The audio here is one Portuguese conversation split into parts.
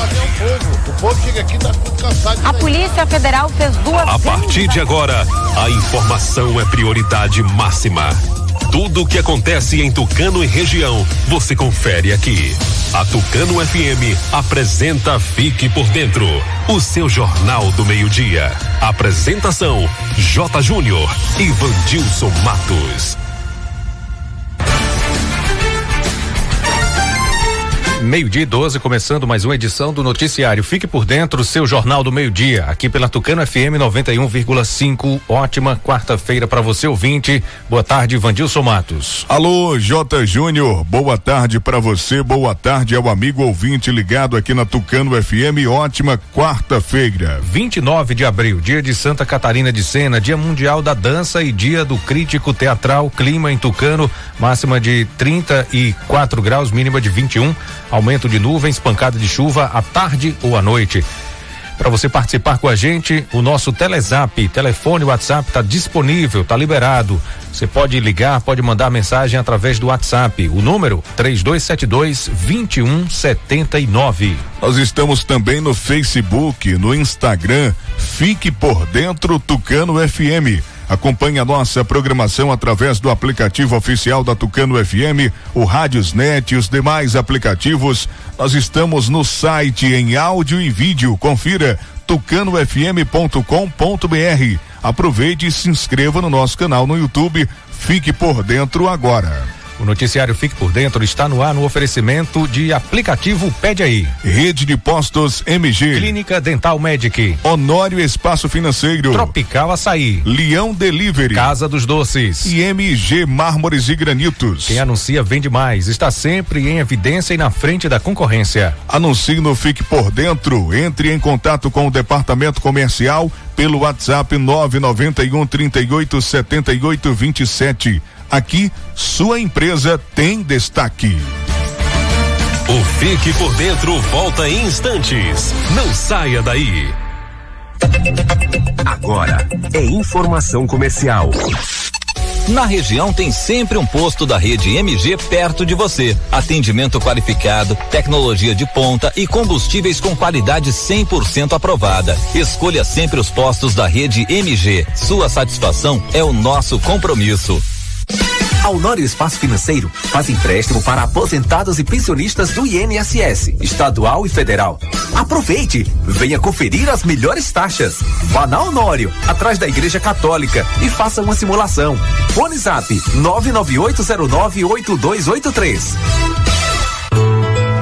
sorte é o povo. O povo chega aqui tá tudo cansado. A Polícia Federal fez duas A partir de agora, a informação é prioridade máxima. Tudo o que acontece em Tucano e região, você confere aqui. A Tucano FM apresenta Fique por Dentro, o seu jornal do meio-dia. Apresentação: J. Júnior e Vandilson Matos. Meio-dia e 12, começando mais uma edição do Noticiário. Fique por dentro, seu Jornal do Meio-Dia, aqui pela Tucano FM 91,5. Ótima quarta-feira para você, ouvinte. Boa tarde, Vandilson Matos. Alô, J. Júnior. Boa tarde para você, boa tarde ao amigo ouvinte ligado aqui na Tucano FM. Ótima quarta-feira. 29 de abril, dia de Santa Catarina de Sena, dia mundial da dança e dia do crítico teatral. Clima em Tucano, máxima de 34 graus, mínima de 21 aumento de nuvens, pancada de chuva à tarde ou à noite. Para você participar com a gente, o nosso Telezap, telefone WhatsApp está disponível, está liberado. Você pode ligar, pode mandar mensagem através do WhatsApp. O número 3272 2179. Nós estamos também no Facebook, no Instagram. Fique por dentro Tucano FM. Acompanhe a nossa programação através do aplicativo oficial da Tucano FM, o Rádiosnet e os demais aplicativos. Nós estamos no site em áudio e vídeo. Confira tucanofm.com.br. Aproveite e se inscreva no nosso canal no YouTube. Fique por dentro agora. O noticiário Fique por Dentro está no ar no oferecimento de aplicativo Pede Aí. Rede de Postos MG. Clínica Dental Medic. Honório Espaço Financeiro. Tropical Açaí. Leão Delivery. Casa dos Doces. E MG Mármores e Granitos. Quem anuncia vende mais. Está sempre em evidência e na frente da concorrência. Anuncie no Fique por Dentro. Entre em contato com o departamento comercial pelo WhatsApp 991 38 78 27. Aqui, sua empresa tem destaque. O Fique por Dentro volta em instantes. Não saia daí. Agora é informação comercial. Na região tem sempre um posto da rede MG perto de você. Atendimento qualificado, tecnologia de ponta e combustíveis com qualidade 100% aprovada. Escolha sempre os postos da rede MG. Sua satisfação é o nosso compromisso. A Honório Espaço Financeiro faz empréstimo para aposentados e pensionistas do INSS, estadual e federal. Aproveite! Venha conferir as melhores taxas. Vá na Honório, atrás da Igreja Católica e faça uma simulação. Fone Zap 998098283.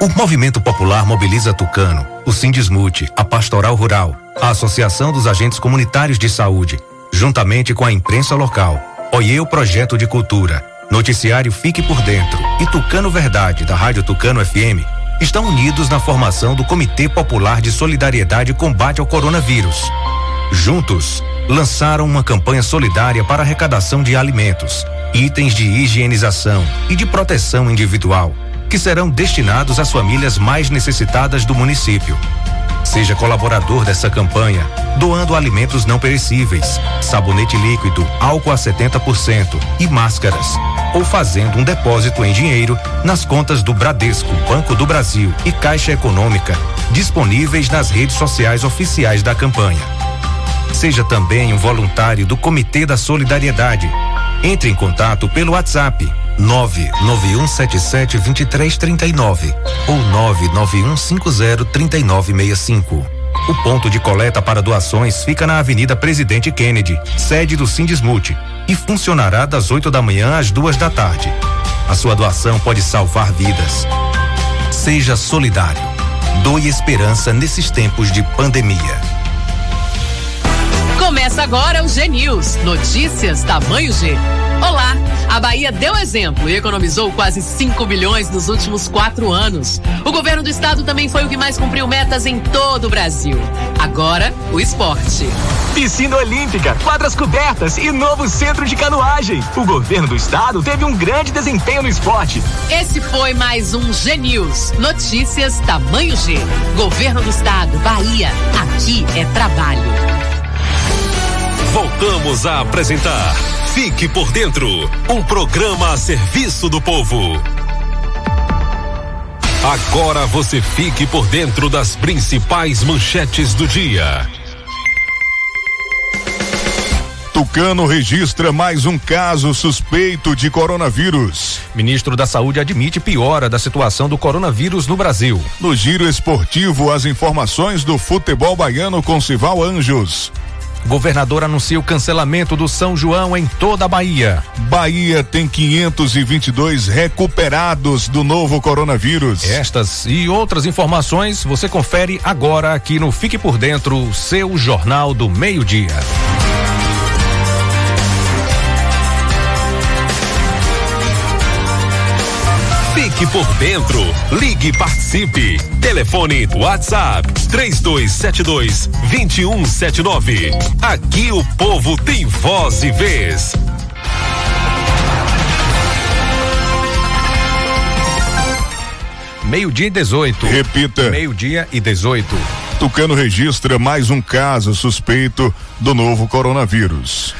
O Movimento Popular mobiliza Tucano, o Sindismute, a Pastoral Rural, a Associação dos Agentes Comunitários de Saúde, juntamente com a imprensa local, Oie o Projeto de Cultura, Noticiário Fique por Dentro e Tucano Verdade, da Rádio Tucano FM, estão unidos na formação do Comitê Popular de Solidariedade e Combate ao Coronavírus. Juntos, lançaram uma campanha solidária para arrecadação de alimentos, itens de higienização e de proteção individual, que serão destinados às famílias mais necessitadas do município. Seja colaborador dessa campanha, doando alimentos não perecíveis, sabonete líquido, álcool a 70% e máscaras, ou fazendo um depósito em dinheiro nas contas do Bradesco, Banco do Brasil e Caixa Econômica, disponíveis nas redes sociais oficiais da campanha. Seja também um voluntário do Comitê da Solidariedade. Entre em contato pelo WhatsApp 991772339 ou 991503965. O ponto de coleta para doações fica na Avenida Presidente Kennedy, sede do Sindismute, e funcionará das 8 da manhã às duas da tarde. A sua doação pode salvar vidas. Seja solidário. Doe esperança nesses tempos de pandemia. Começa agora o G News. Notícias tamanho G. Olá! A Bahia deu exemplo e economizou quase 5 bilhões nos últimos quatro anos. O governo do estado também foi o que mais cumpriu metas em todo o Brasil. Agora, o esporte. Piscina Olímpica, quadras cobertas e novo centro de canoagem. O governo do estado teve um grande desempenho no esporte. Esse foi mais um G News. Notícias tamanho G. Governo do estado, Bahia. Aqui é trabalho. Voltamos a apresentar Fique por Dentro um programa a serviço do povo. Agora você fique por dentro das principais manchetes do dia. Tucano registra mais um caso suspeito de coronavírus. Ministro da Saúde admite piora da situação do coronavírus no Brasil. No giro esportivo, as informações do futebol baiano com Sival Anjos. Governador anuncia o cancelamento do São João em toda a Bahia. Bahia tem 522 recuperados do novo coronavírus. Estas e outras informações você confere agora aqui no Fique por Dentro, seu Jornal do Meio-Dia. Fique por dentro. Ligue e participe. Telefone WhatsApp 3272 2179. Aqui o povo tem voz e vez. Meio-dia e 18. Repita. Meio-dia e 18. Tucano registra mais um caso suspeito do novo coronavírus.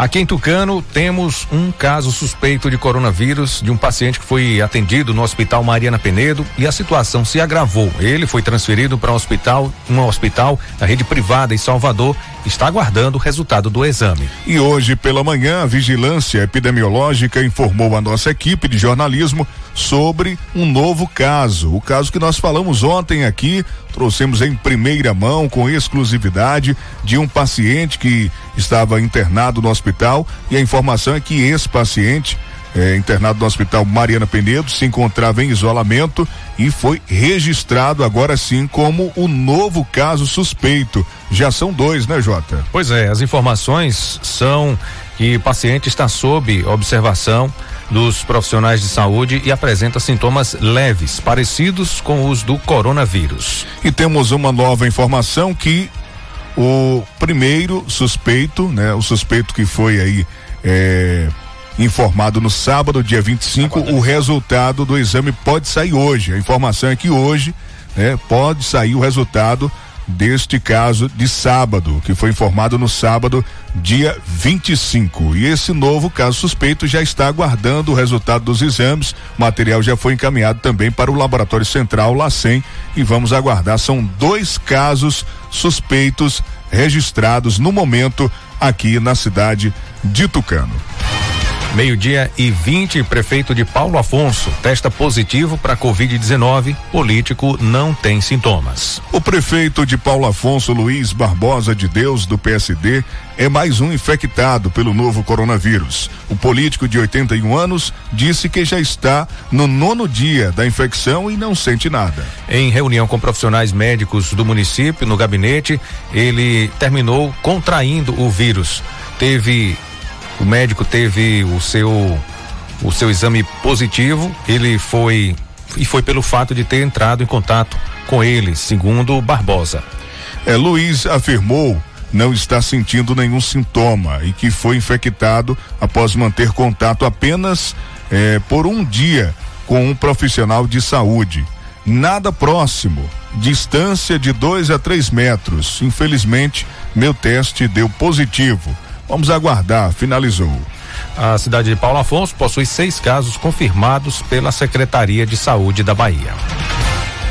Aqui em Tucano temos um caso suspeito de coronavírus de um paciente que foi atendido no Hospital Mariana Penedo e a situação se agravou. Ele foi transferido para um hospital, um hospital da rede privada em Salvador, está aguardando o resultado do exame. E hoje pela manhã a vigilância epidemiológica informou a nossa equipe de jornalismo sobre um novo caso. O caso que nós falamos ontem aqui, trouxemos em primeira mão, com exclusividade, de um paciente que estava internado no hospital. E a informação é que esse paciente. É, internado no hospital Mariana Penedo, se encontrava em isolamento e foi registrado agora sim como o novo caso suspeito. Já são dois, né, Jota? Pois é, as informações são que o paciente está sob observação dos profissionais de saúde e apresenta sintomas leves, parecidos com os do coronavírus. E temos uma nova informação que o primeiro suspeito, né, o suspeito que foi aí é, informado no sábado, dia 25, o resultado do exame pode sair hoje. A informação é que hoje, né, pode sair o resultado deste caso de sábado, que foi informado no sábado, dia 25. E esse novo caso suspeito já está aguardando o resultado dos exames. O material já foi encaminhado também para o Laboratório Central LACEN e vamos aguardar. São dois casos suspeitos registrados no momento aqui na cidade de Tucano. Meio-dia e 20, prefeito de Paulo Afonso testa positivo para Covid-19. Político não tem sintomas. O prefeito de Paulo Afonso, Luiz Barbosa de Deus, do PSD, é mais um infectado pelo novo coronavírus. O político de 81 anos disse que já está no nono dia da infecção e não sente nada. Em reunião com profissionais médicos do município, no gabinete, ele terminou contraindo o vírus. Teve o médico teve o seu o seu exame positivo, ele foi e foi pelo fato de ter entrado em contato com ele, segundo Barbosa. É, Luiz afirmou não está sentindo nenhum sintoma e que foi infectado após manter contato apenas é, por um dia com um profissional de saúde. Nada próximo, distância de dois a três metros. Infelizmente, meu teste deu positivo. Vamos aguardar, finalizou. A cidade de Paulo Afonso possui seis casos confirmados pela Secretaria de Saúde da Bahia.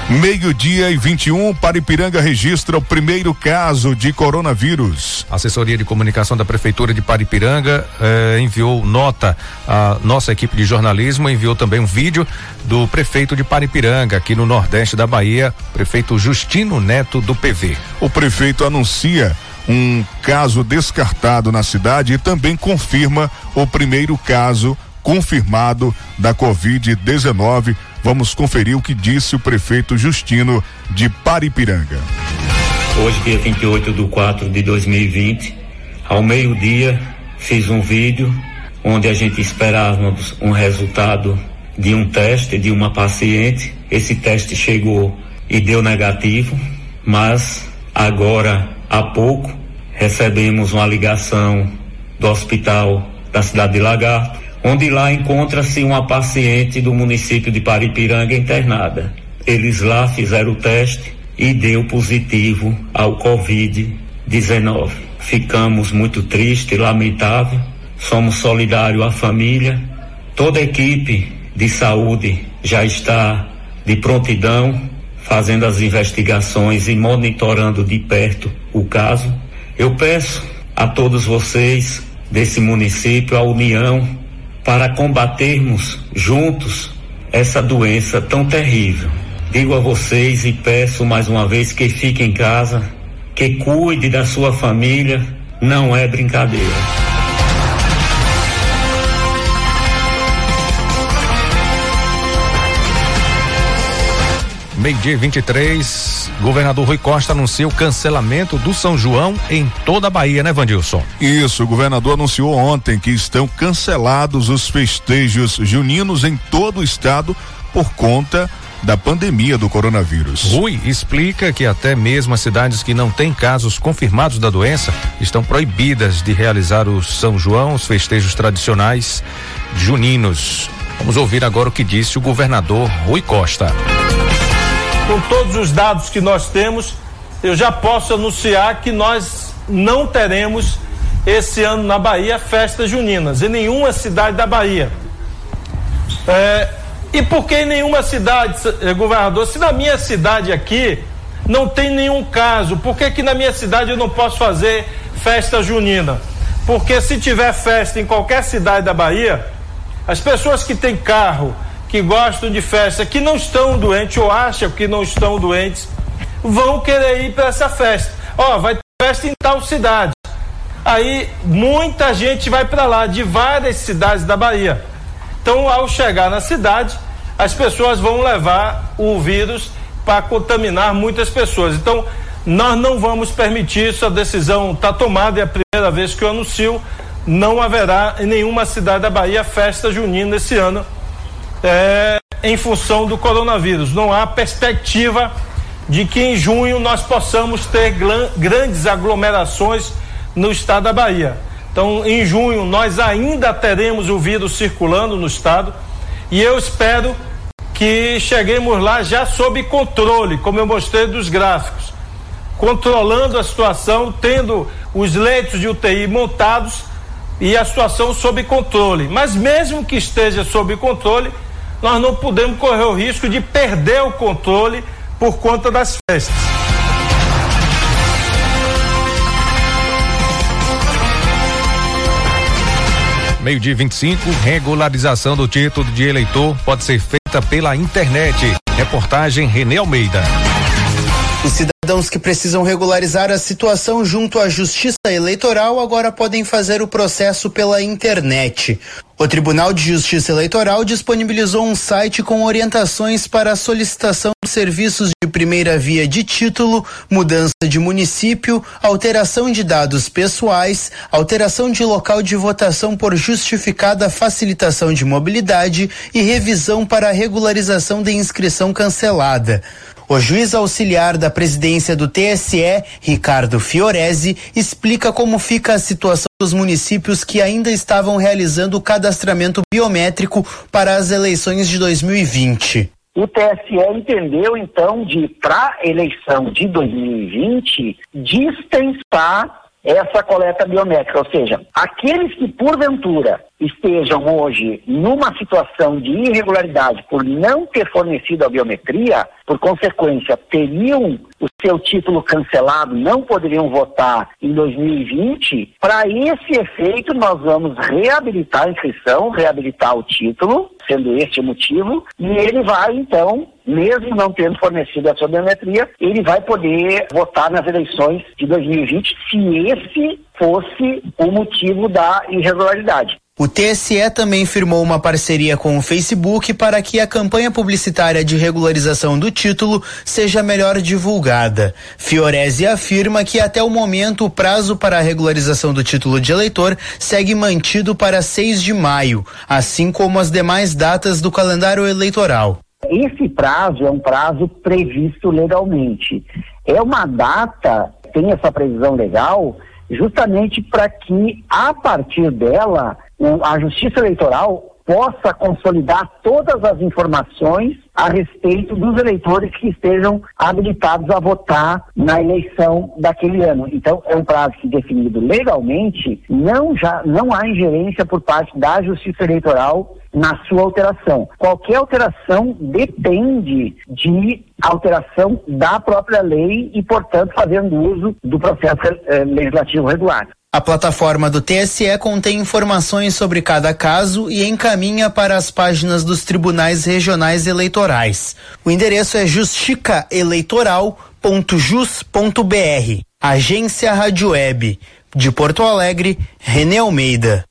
Meio-dia e 21, Paripiranga registra o primeiro caso de coronavírus. A assessoria de comunicação da Prefeitura de Paripiranga eh, enviou nota à nossa equipe de jornalismo, enviou também um vídeo do prefeito de Paripiranga, aqui no Nordeste da Bahia, prefeito Justino Neto do PV. O prefeito anuncia um caso descartado na cidade e também confirma o primeiro caso confirmado da Covid-19. Vamos conferir o que disse o prefeito Justino de Paripiranga. Hoje, dia 28 de 4 de 2020, ao meio-dia, fiz um vídeo onde a gente esperava um resultado de um teste de uma paciente. Esse teste chegou e deu negativo, mas agora há pouco recebemos uma ligação do hospital da cidade de Lagarto, onde lá encontra-se uma paciente do município de Paripiranga internada. Eles lá fizeram o teste e deu positivo ao Covid-19. Ficamos muito tristes, lamentável. Somos solidários à família. Toda a equipe de saúde já está de prontidão, fazendo as investigações e monitorando de perto o caso. Eu peço a todos vocês desse município a união para combatermos juntos essa doença tão terrível. Digo a vocês e peço mais uma vez que fiquem em casa, que cuide da sua família, não é brincadeira. Meio-dia 23, governador Rui Costa anuncia o cancelamento do São João em toda a Bahia, né, Vandilson? Isso, o governador anunciou ontem que estão cancelados os festejos juninos em todo o estado por conta da pandemia do coronavírus. Rui explica que até mesmo as cidades que não têm casos confirmados da doença estão proibidas de realizar o São João, os festejos tradicionais juninos. Vamos ouvir agora o que disse o governador Rui Costa. Com todos os dados que nós temos, eu já posso anunciar que nós não teremos esse ano na Bahia festas juninas, em nenhuma cidade da Bahia. É, e por que em nenhuma cidade, eh, governador? Se na minha cidade aqui não tem nenhum caso, por que, que na minha cidade eu não posso fazer festa junina? Porque se tiver festa em qualquer cidade da Bahia, as pessoas que têm carro, que gostam de festa, que não estão doentes ou acham que não estão doentes, vão querer ir para essa festa. Ó, oh, vai ter festa em tal cidade. Aí muita gente vai para lá, de várias cidades da Bahia. Então, ao chegar na cidade, as pessoas vão levar o vírus para contaminar muitas pessoas. Então, nós não vamos permitir isso, a decisão está tomada, é a primeira vez que eu anuncio, não haverá em nenhuma cidade da Bahia festa junina esse ano, é, em função do coronavírus. Não há perspectiva de que em junho nós possamos ter grandes aglomerações no estado da Bahia. Então, em junho, nós ainda teremos o vírus circulando no estado e eu espero que cheguemos lá já sob controle, como eu mostrei dos gráficos, controlando a situação, tendo os leitos de UTI montados e a situação sob controle. Mas mesmo que esteja sob controle, nós não podemos correr o risco de perder o controle por conta das festas. Meio-dia 25, regularização do título de eleitor pode ser feita pela internet. Reportagem Renê Almeida. Os cidadãos que precisam regularizar a situação junto à Justiça Eleitoral agora podem fazer o processo pela internet. O Tribunal de Justiça Eleitoral disponibilizou um site com orientações para a solicitação de serviços de primeira via de título, mudança de município, alteração de dados pessoais, alteração de local de votação por justificada facilitação de mobilidade e revisão para a regularização de inscrição cancelada. O juiz auxiliar da presidência do TSE, Ricardo Fiorese, explica como fica a situação dos municípios que ainda estavam realizando o cadastramento biométrico para as eleições de 2020. O TSE entendeu, então, de, para a eleição de 2020, dispensar essa coleta biométrica, ou seja, aqueles que porventura estejam hoje numa situação de irregularidade por não ter fornecido a biometria, por consequência, teriam o seu título cancelado, não poderiam votar em 2020. Para esse efeito, nós vamos reabilitar a inscrição, reabilitar o título, sendo este o motivo, e ele vai, então, mesmo não tendo fornecido a sua biometria, ele vai poder votar nas eleições de 2020 se esse fosse o motivo da irregularidade. O TSE também firmou uma parceria com o Facebook para que a campanha publicitária de regularização do título seja melhor divulgada. Fiorese afirma que até o momento o prazo para a regularização do título de eleitor segue mantido para 6 de maio, assim como as demais datas do calendário eleitoral. Esse prazo é um prazo previsto legalmente. É uma data, tem essa previsão legal, justamente para que, a partir dela, a Justiça Eleitoral possa consolidar todas as informações a respeito dos eleitores que estejam habilitados a votar na eleição daquele ano. Então, é um prazo que, definido legalmente, não, já, não há ingerência por parte da Justiça Eleitoral na sua alteração. Qualquer alteração depende de alteração da própria lei e, portanto, fazendo uso do processo eh, legislativo regular. A plataforma do TSE contém informações sobre cada caso e encaminha para as páginas dos tribunais regionais eleitorais. O endereço é justicaeleitoral.jus.br. Agência Rádio Web. De Porto Alegre, René Almeida.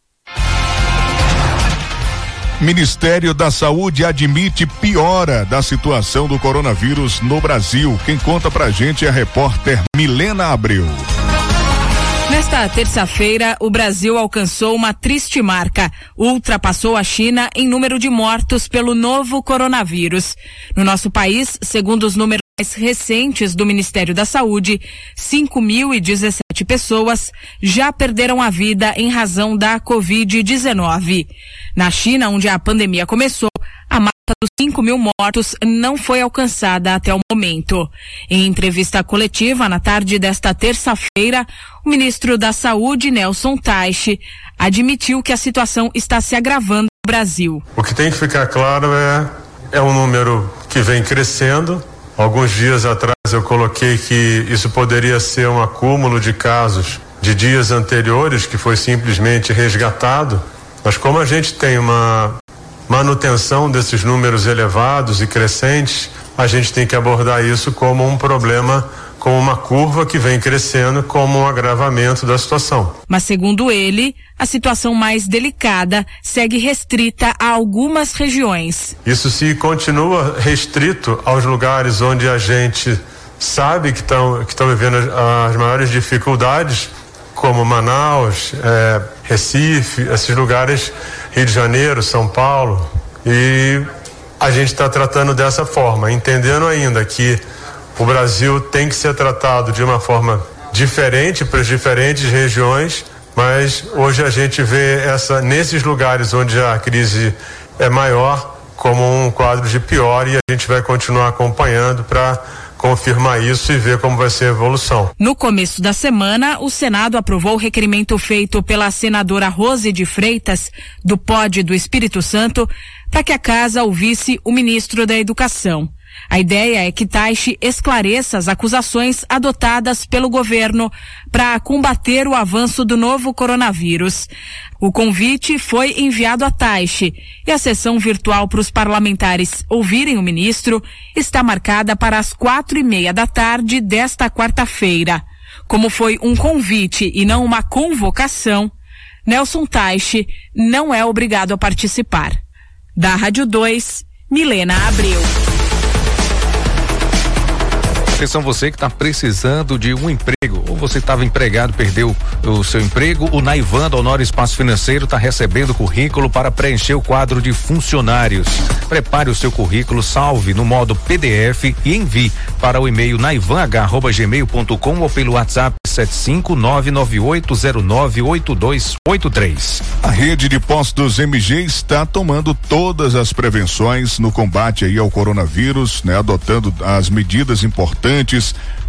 Ministério da Saúde admite piora da situação do coronavírus no Brasil. Quem conta pra gente é a repórter Milena Abreu. Nesta terça-feira, o Brasil alcançou uma triste marca. Ultrapassou a China em número de mortos pelo novo coronavírus. No nosso país, segundo os números mais recentes do Ministério da Saúde, 5.017 pessoas já perderam a vida em razão da Covid-19. Na China, onde a pandemia começou, a marca dos 5 mil mortos não foi alcançada até o momento. Em entrevista coletiva na tarde desta terça-feira, o ministro da Saúde, Nelson Taixe, admitiu que a situação está se agravando no Brasil. O que tem que ficar claro é, é um número que vem crescendo. Alguns dias atrás eu coloquei que isso poderia ser um acúmulo de casos de dias anteriores que foi simplesmente resgatado. Mas como a gente tem uma manutenção desses números elevados e crescentes, a gente tem que abordar isso como um problema com uma curva que vem crescendo como um agravamento da situação. Mas segundo ele, a situação mais delicada segue restrita a algumas regiões. Isso se continua restrito aos lugares onde a gente sabe que estão que estão vivendo as, as, maiores dificuldades, como Manaus, é, Recife, esses lugares Rio de Janeiro, São Paulo, e a gente está tratando dessa forma, entendendo ainda que o Brasil tem que ser tratado de uma forma diferente para as diferentes regiões, mas hoje a gente vê essa nesses lugares onde a crise é maior como um quadro de pior e a gente vai continuar acompanhando para confirmar isso e ver como vai ser a evolução. No começo da semana, o Senado aprovou o requerimento feito pela senadora Rose de Freitas, do POD do Espírito Santo, para que a casa ouvisse o ministro da Educação. A ideia é que Taixe esclareça as acusações adotadas pelo governo para combater o avanço do novo coronavírus. O convite foi enviado a Taixe e a sessão virtual para os parlamentares ouvirem o ministro está marcada para as quatro e meia da tarde desta quarta-feira. Como foi um convite e não uma convocação, Nelson Taixe não é obrigado a participar. Da Rádio 2, Milena Abreu. Atenção você que está precisando de um emprego ou você estava empregado, perdeu o seu emprego, o Naivan do Honor Espaço Financeiro está recebendo currículo para preencher o quadro de funcionários. Prepare o seu currículo, salve no modo PDF e envie para o e-mail naivanh@gmail.com ou pelo WhatsApp 75998098283. A rede de postos MG está tomando todas as prevenções no combate aí ao coronavírus, né, adotando as medidas importantes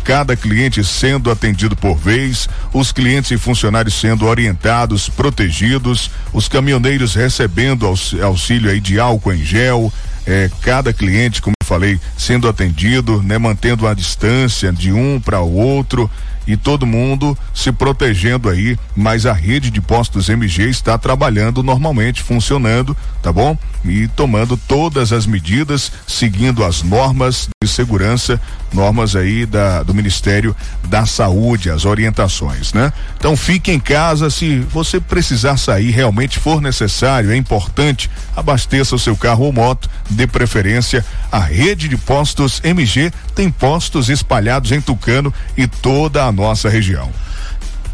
cada cliente sendo atendido por vez, os clientes e funcionários sendo orientados, protegidos, os caminhoneiros recebendo auxílio aí de álcool em gel, é, cada cliente, como eu falei, sendo atendido, né, mantendo a distância de um para o outro e todo mundo se protegendo aí, mas a rede de postos MG está trabalhando normalmente, funcionando tá bom? E tomando todas as medidas, seguindo as normas de segurança, normas aí da, do Ministério da Saúde, as orientações, né? Então fique em casa, se você precisar sair, realmente for necessário, é importante, abasteça o seu carro ou moto, de preferência a rede de postos MG tem postos espalhados em Tucano e toda a nossa região.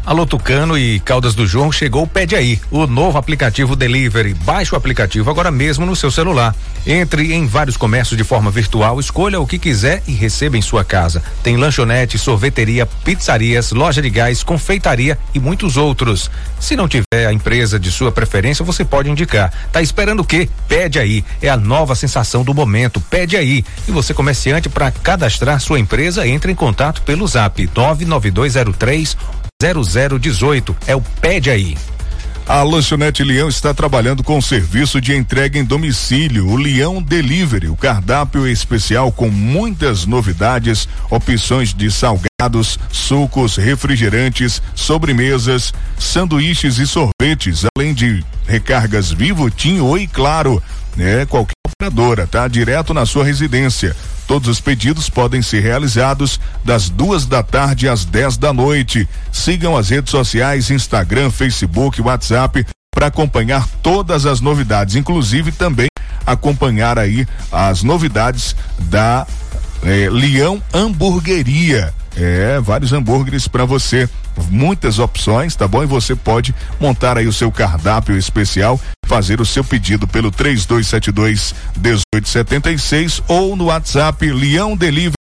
Alô Tucano e Caldas do João chegou Pede Aí, o novo aplicativo Delivery. Baixe o aplicativo agora mesmo no seu celular. Entre em vários comércios de forma virtual, escolha o que quiser e receba em sua casa. Tem lanchonete, sorveteria, pizzarias, loja de gás, confeitaria e muitos outros. Se não tiver a empresa de sua preferência, você pode indicar. Tá esperando o quê? Pede Aí. É a nova sensação do momento. Pede Aí. E você comerciante para cadastrar sua empresa, entre em contato pelo Zap 99203 0018. É o Pede Aí. A Lanchonete Leão está trabalhando com serviço de entrega em domicílio, o Leão Delivery, o cardápio especial com muitas novidades, opções de salgados, sucos, refrigerantes, sobremesas, sanduíches e sorvetes, além de recargas Vivo, Tim, Oi Claro, né? Qualquer operadora, tá? Direto na sua residência. Todos os pedidos podem ser realizados das duas da tarde às 10 da noite. Sigam as redes sociais, Instagram, Facebook, WhatsApp, para acompanhar todas as novidades, inclusive também acompanhar aí as novidades da eh, Leão Hamburgueria. É, vários hambúrgueres para você, muitas opções, tá bom? E você pode montar aí o seu cardápio especial, fazer o seu pedido pelo 3272 1876 ou no WhatsApp Leão Delivery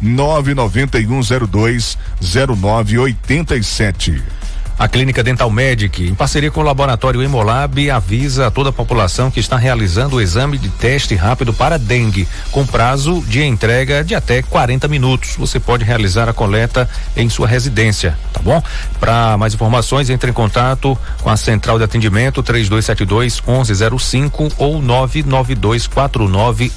99102 0987. A Clínica Dental Medic, em parceria com o Laboratório Hemolab, avisa a toda a população que está realizando o exame de teste rápido para dengue, com prazo de entrega de até 40 minutos. Você pode realizar a coleta em sua residência, tá bom? Para mais informações, entre em contato com a Central de Atendimento 3272 1105 ou 99249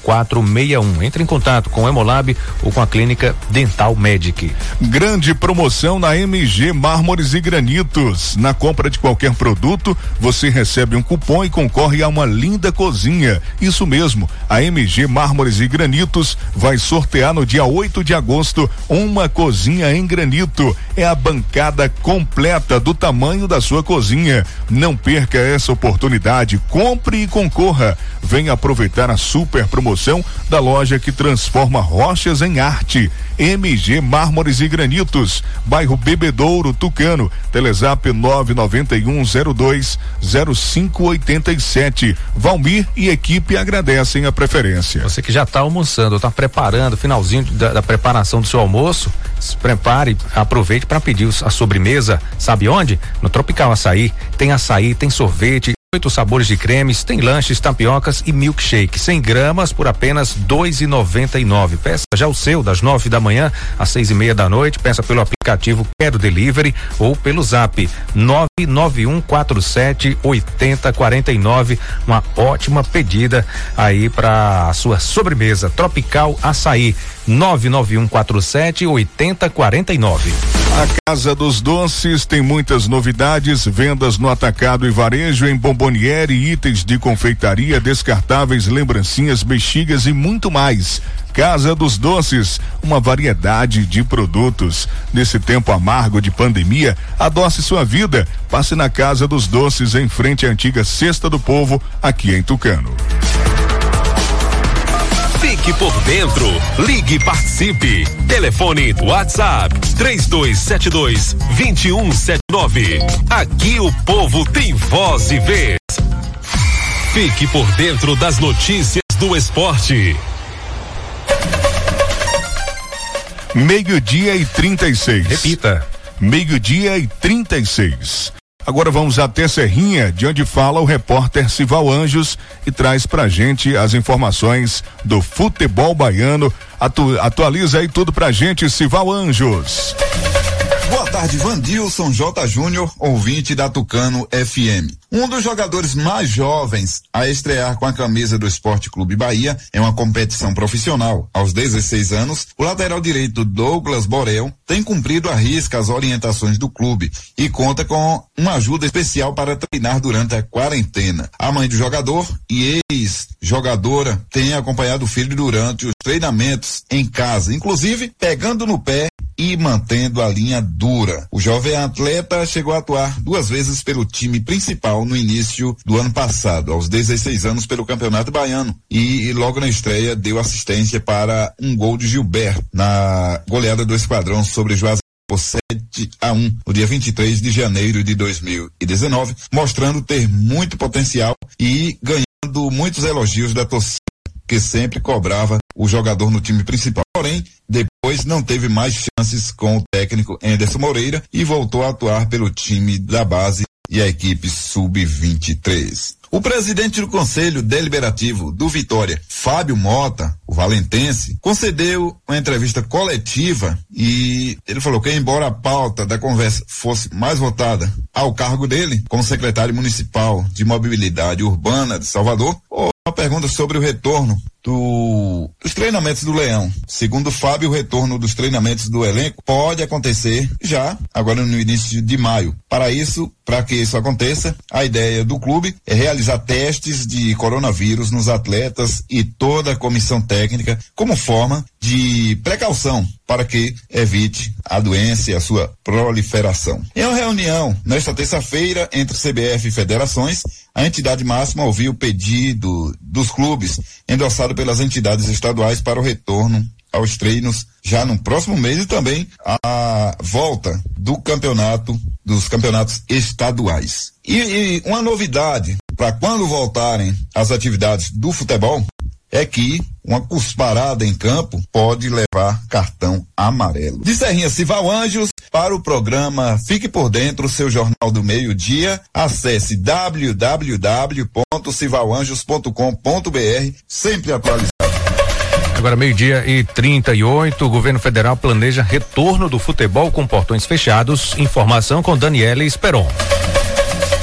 0461. Entre em contato com o Hemolab ou com a Clínica Dental Medic. Grande promoção na MG Mármores e granitos. Na compra de qualquer produto, você recebe um cupom e concorre a uma linda cozinha. Isso mesmo, a MG Mármores e Granitos vai sortear no dia 8 de agosto uma cozinha em granito. É a bancada completa do tamanho da sua cozinha. Não perca essa oportunidade. Compre e concorra. Venha aproveitar a super promoção da loja que transforma rochas em arte. MG Mármores e Granitos, bairro Bebedouro, Tucano. Telezap 99102 0587. Valmir e equipe agradecem a preferência. Você que já está almoçando, está preparando, finalzinho da, da, preparação do seu almoço, se prepare, aproveite para pedir a sobremesa. Sabe onde? No Tropical Açaí. Tem açaí, tem sorvete, Oito sabores de cremes, tem lanches, tapiocas e milkshake, 100 gramas por apenas dois e noventa e nove. Peça já o seu das nove da manhã às seis e meia da noite. Peça pelo aplicativo Quero Delivery ou pelo Zap nove nove um quatro sete oitenta quarenta e nove. Uma ótima pedida aí para a sua sobremesa tropical açaí. 99147 8049. A Casa dos Doces tem muitas novidades, vendas no atacado e varejo em bomboniere, itens de confeitaria, descartáveis, lembrancinhas, bexigas e muito mais. Casa dos Doces, uma variedade de produtos. Nesse tempo amargo de pandemia, adoce sua vida. Passe na Casa dos Doces, em frente à antiga Cesta do Povo, aqui em Tucano. Fique por dentro. Ligue e participe. Telefone WhatsApp 3272 2179. Aqui o povo tem voz e vez. Fique por dentro das notícias do esporte. Meio-dia e 36. Repita. Meio-dia e 36. Agora vamos até Serrinha, de onde fala o repórter Sival Anjos e traz pra gente as informações do futebol baiano. Atu atualiza aí tudo pra gente, Sival Anjos. Boa tarde, Vandilson J. Júnior, ouvinte da Tucano FM. Um dos jogadores mais jovens a estrear com a camisa do Esporte Clube Bahia em uma competição profissional. Aos 16 anos, o lateral direito Douglas Borel tem cumprido a risca as orientações do clube e conta com uma ajuda especial para treinar durante a quarentena. A mãe do jogador e ex-jogadora tem acompanhado o filho durante os treinamentos em casa, inclusive pegando no pé e mantendo a linha dura. O jovem atleta chegou a atuar duas vezes pelo time principal no início do ano passado, aos 16 anos pelo Campeonato Baiano e, e logo na estreia deu assistência para um gol de Gilberto na goleada do esquadrão sobre Juazeiro por 7 a 1 no dia 23 de janeiro de 2019, mostrando ter muito potencial e ganhando muitos elogios da torcida que sempre cobrava o jogador no time principal. Porém, depois não teve mais chances com o técnico Anderson Moreira e voltou a atuar pelo time da base e a equipe sub-23. O presidente do Conselho Deliberativo do Vitória, Fábio Mota, o valentense, concedeu uma entrevista coletiva e ele falou que, embora a pauta da conversa fosse mais votada ao cargo dele, como secretário municipal de mobilidade urbana de Salvador, uma pergunta sobre o retorno do, dos treinamentos do Leão. Segundo o Fábio, o retorno dos treinamentos do elenco pode acontecer já, agora no início de maio. Para isso, para que isso aconteça, a ideia do clube é realizar testes de coronavírus nos atletas e toda a comissão técnica como forma de precaução para que evite a doença e a sua proliferação. Em uma reunião nesta terça-feira entre CBF e federações, a entidade máxima ouviu o pedido dos clubes endossado pelas entidades estaduais para o retorno aos treinos já no próximo mês e também a volta do campeonato, dos campeonatos estaduais. E, e uma novidade para quando voltarem as atividades do futebol é que uma cusparada em campo pode levar cartão amarelo. De Serrinha Cival Anjos para o programa Fique por Dentro, seu jornal do meio-dia, acesse www.civalanjos.com.br, sempre atualizado. Agora, meio-dia e 38, o governo federal planeja retorno do futebol com portões fechados. Informação com Daniela Esperon.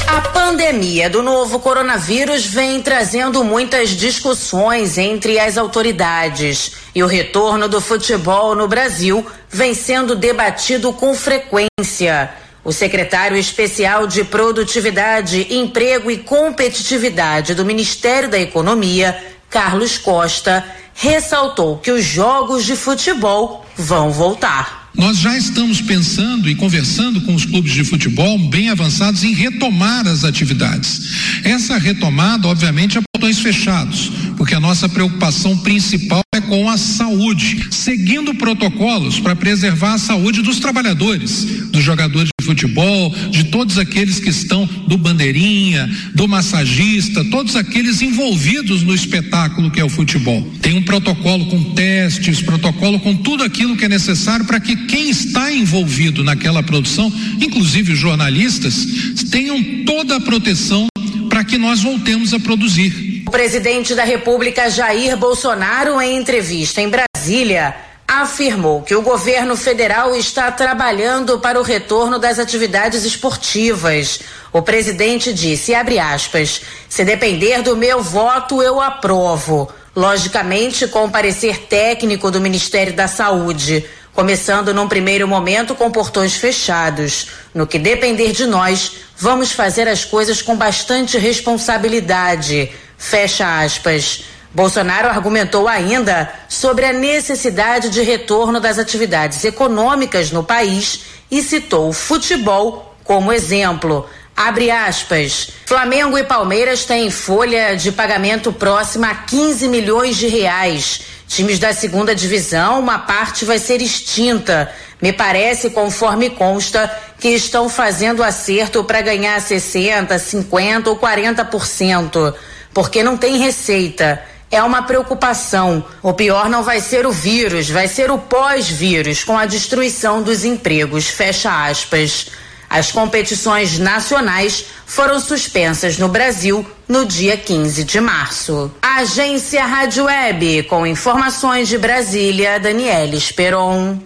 A pandemia do novo coronavírus vem trazendo muitas discussões entre as autoridades. E o retorno do futebol no Brasil vem sendo debatido com frequência. O secretário especial de Produtividade, Emprego e Competitividade do Ministério da Economia, Carlos Costa, ressaltou que os jogos de futebol vão voltar. Nós já estamos pensando e conversando com os clubes de futebol bem avançados em retomar as atividades. Essa retomada, obviamente, portões fechados, porque a nossa preocupação principal é com a saúde, seguindo protocolos para preservar a saúde dos trabalhadores, dos jogadores de futebol, de todos aqueles que estão do bandeirinha, do massagista, todos aqueles envolvidos no espetáculo que é o futebol. Tem um protocolo com testes, protocolo com tudo aquilo que é necessário para que quem está envolvido naquela produção, inclusive os jornalistas, tenham toda a proteção para que nós voltemos a produzir. O presidente da República, Jair Bolsonaro, em entrevista em Brasília, afirmou que o governo federal está trabalhando para o retorno das atividades esportivas. O presidente disse, aspas, se depender do meu voto, eu aprovo. Logicamente, com o parecer técnico do Ministério da Saúde começando num primeiro momento com portões fechados. No que depender de nós, vamos fazer as coisas com bastante responsabilidade. Fecha aspas. Bolsonaro argumentou ainda sobre a necessidade de retorno das atividades econômicas no país e citou o futebol como exemplo. Abre aspas. Flamengo e Palmeiras têm folha de pagamento próxima a 15 milhões de reais. Times da segunda divisão, uma parte vai ser extinta. Me parece, conforme consta, que estão fazendo acerto para ganhar 60, 50 ou 40%, porque não tem receita. É uma preocupação. O pior não vai ser o vírus, vai ser o pós-vírus, com a destruição dos empregos. Fecha aspas. As competições nacionais foram suspensas no Brasil no dia 15 de março. Agência Rádio Web, com informações de Brasília, Daniela Esperon.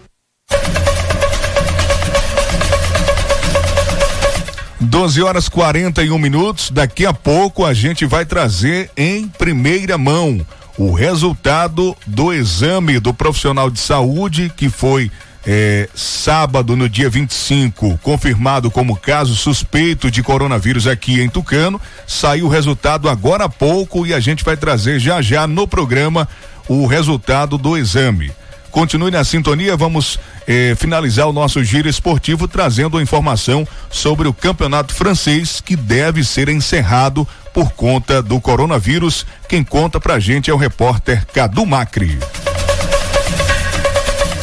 12 horas 41 minutos. Daqui a pouco a gente vai trazer em primeira mão o resultado do exame do profissional de saúde que foi é, sábado, no dia 25, confirmado como caso suspeito de coronavírus aqui em Tucano. Saiu o resultado agora há pouco e a gente vai trazer já já no programa o resultado do exame. Continue na sintonia, vamos eh, finalizar o nosso giro esportivo trazendo informação sobre o campeonato francês que deve ser encerrado por conta do coronavírus. Quem conta pra gente é o repórter Cadu Macri.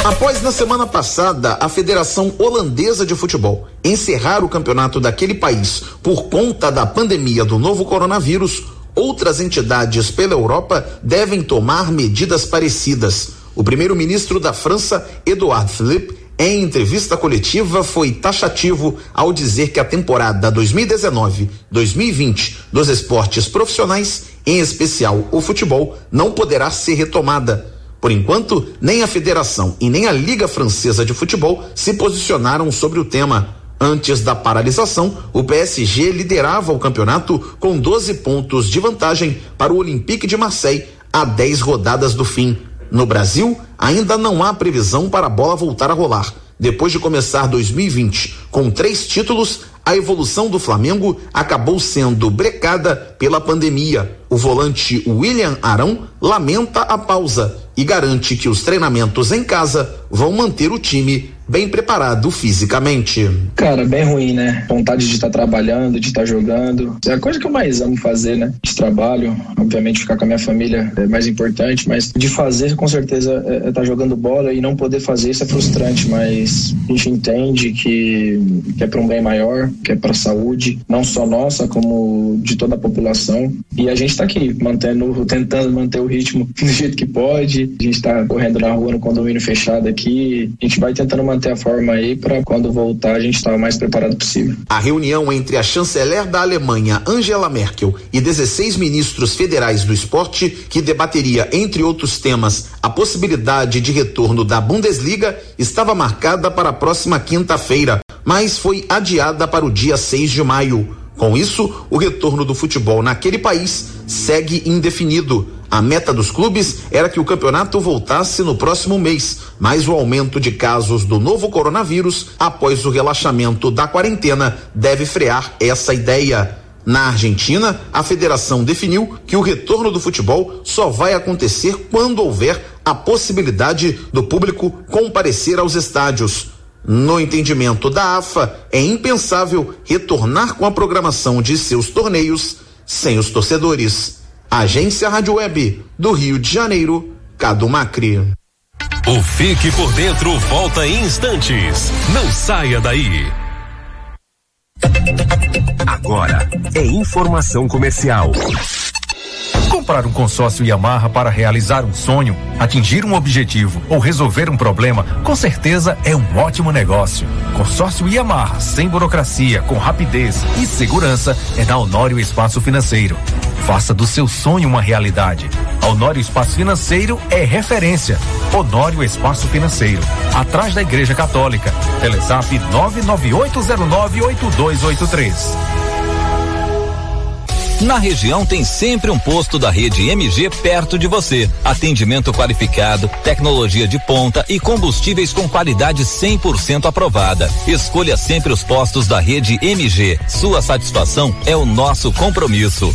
Após na semana passada a Federação Holandesa de Futebol encerrar o campeonato daquele país por conta da pandemia do novo coronavírus, outras entidades pela Europa devem tomar medidas parecidas. O primeiro-ministro da França, Edouard Philippe, em entrevista coletiva, foi taxativo ao dizer que a temporada 2019-2020 dos esportes profissionais, em especial o futebol, não poderá ser retomada. Por enquanto, nem a federação e nem a Liga Francesa de Futebol se posicionaram sobre o tema. Antes da paralisação, o PSG liderava o campeonato com 12 pontos de vantagem para o Olympique de Marseille a 10 rodadas do fim. No Brasil, ainda não há previsão para a bola voltar a rolar. Depois de começar 2020 com três títulos, a evolução do Flamengo acabou sendo brecada pela pandemia. O volante William Arão lamenta a pausa e garante que os treinamentos em casa vão manter o time bem preparado fisicamente. Cara, bem ruim, né? Vontade de estar tá trabalhando, de estar tá jogando. É a coisa que eu mais amo fazer, né? De trabalho, obviamente ficar com a minha família é mais importante, mas de fazer com certeza é estar é tá jogando bola e não poder fazer isso é frustrante, mas a gente entende que, que é para um bem maior, que é para a saúde, não só nossa, como de toda a população. E a gente está aqui, mantendo, tentando manter o ritmo do jeito que pode. A gente está correndo na rua no condomínio fechado aqui. A gente vai tentando manter manter a forma aí para quando voltar a gente estar tá o mais preparado possível. A reunião entre a chanceler da Alemanha, Angela Merkel, e 16 ministros federais do esporte, que debateria, entre outros temas, a possibilidade de retorno da Bundesliga, estava marcada para a próxima quinta-feira, mas foi adiada para o dia 6 de maio. Com isso, o retorno do futebol naquele país segue indefinido. A meta dos clubes era que o campeonato voltasse no próximo mês, mas o aumento de casos do novo coronavírus após o relaxamento da quarentena deve frear essa ideia. Na Argentina, a federação definiu que o retorno do futebol só vai acontecer quando houver a possibilidade do público comparecer aos estádios. No entendimento da AFA, é impensável retornar com a programação de seus torneios sem os torcedores. Agência Rádio Web do Rio de Janeiro, Cado Macri. O Fique por Dentro volta em instantes. Não saia daí. Agora é informação comercial. Comprar um consórcio Yamaha para realizar um sonho, atingir um objetivo ou resolver um problema, com certeza é um ótimo negócio. Consórcio Yamaha, sem burocracia, com rapidez e segurança, é da Honório Espaço Financeiro. Faça do seu sonho uma realidade. Honório Espaço Financeiro é referência. Honório Espaço Financeiro, atrás da Igreja Católica. Telezap 998098283. Na região tem sempre um posto da rede MG perto de você. Atendimento qualificado, tecnologia de ponta e combustíveis com qualidade 100% aprovada. Escolha sempre os postos da rede MG. Sua satisfação é o nosso compromisso.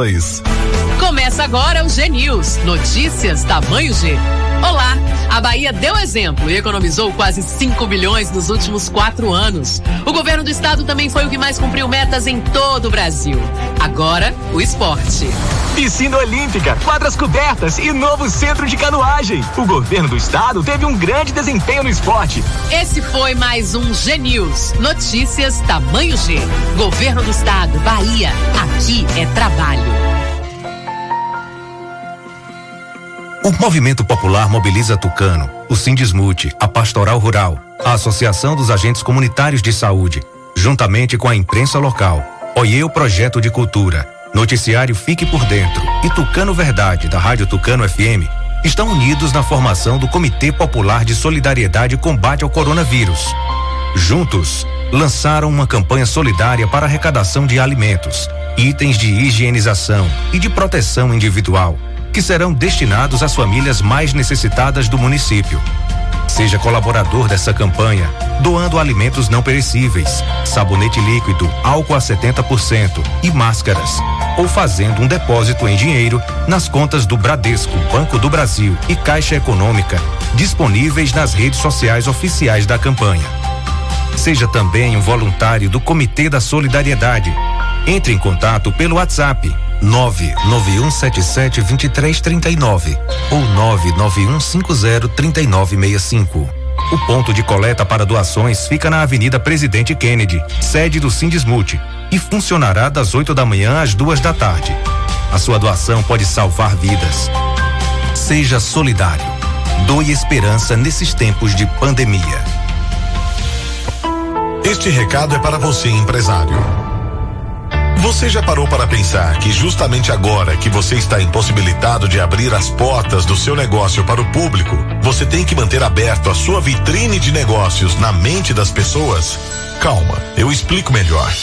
Começa agora o G News. Notícias tamanho G. Olá! A Bahia deu exemplo e economizou quase 5 bilhões nos últimos quatro anos. O governo do estado também foi o que mais cumpriu metas em todo o Brasil. Agora, o esporte. Piscina Olímpica, quadras cobertas e novo centro de canoagem. O governo do estado teve um grande desempenho no esporte. Esse foi mais um G News. Notícias tamanho G. Governo do estado, Bahia. Aqui é trabalho. O movimento popular mobiliza Tucano, o Sindismute, a Pastoral Rural, a Associação dos Agentes Comunitários de Saúde, juntamente com a imprensa local, Oiê o Projeto de Cultura, Noticiário Fique por Dentro e Tucano Verdade, da Rádio Tucano FM, estão unidos na formação do Comitê Popular de Solidariedade e Combate ao Coronavírus. Juntos, lançaram uma campanha solidária para arrecadação de alimentos, itens de higienização e de proteção individual que serão destinados às famílias mais necessitadas do município. Seja colaborador dessa campanha, doando alimentos não perecíveis, sabonete líquido, álcool a 70% e máscaras, ou fazendo um depósito em dinheiro nas contas do Bradesco, Banco do Brasil e Caixa Econômica, disponíveis nas redes sociais oficiais da campanha. Seja também um voluntário do Comitê da Solidariedade. Entre em contato pelo WhatsApp 991772339 ou 991503965. O ponto de coleta para doações fica na Avenida Presidente Kennedy, sede do Sindismute, e funcionará das 8 da manhã às duas da tarde. A sua doação pode salvar vidas. Seja solidário. Doe esperança nesses tempos de pandemia. Este recado é para você, empresário. Você já parou para pensar que justamente agora que você está impossibilitado de abrir as portas do seu negócio para o público, você tem que manter aberto a sua vitrine de negócios na mente das pessoas? Calma, eu explico melhor.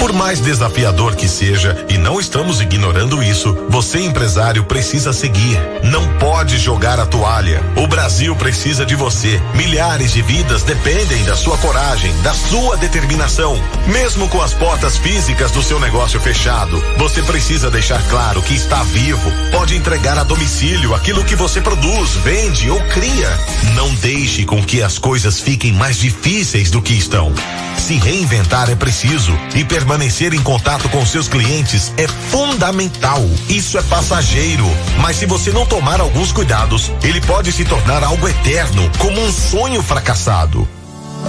Por mais desafiador que seja, e não estamos ignorando isso, você empresário precisa seguir. Não pode jogar a toalha. O Brasil precisa de você. Milhares de vidas dependem da sua coragem, da sua determinação. Mesmo com as portas físicas do seu negócio fechado, você precisa deixar claro que está vivo. Pode entregar a domicílio aquilo que você produz, vende ou cria. Não deixe com que as coisas fiquem mais difíceis do que estão. Se reinventar é preciso e permanecer em contato com seus clientes é fundamental. Isso é passageiro, mas se você não tomar alguns cuidados, ele pode se tornar algo eterno, como um sonho fracassado.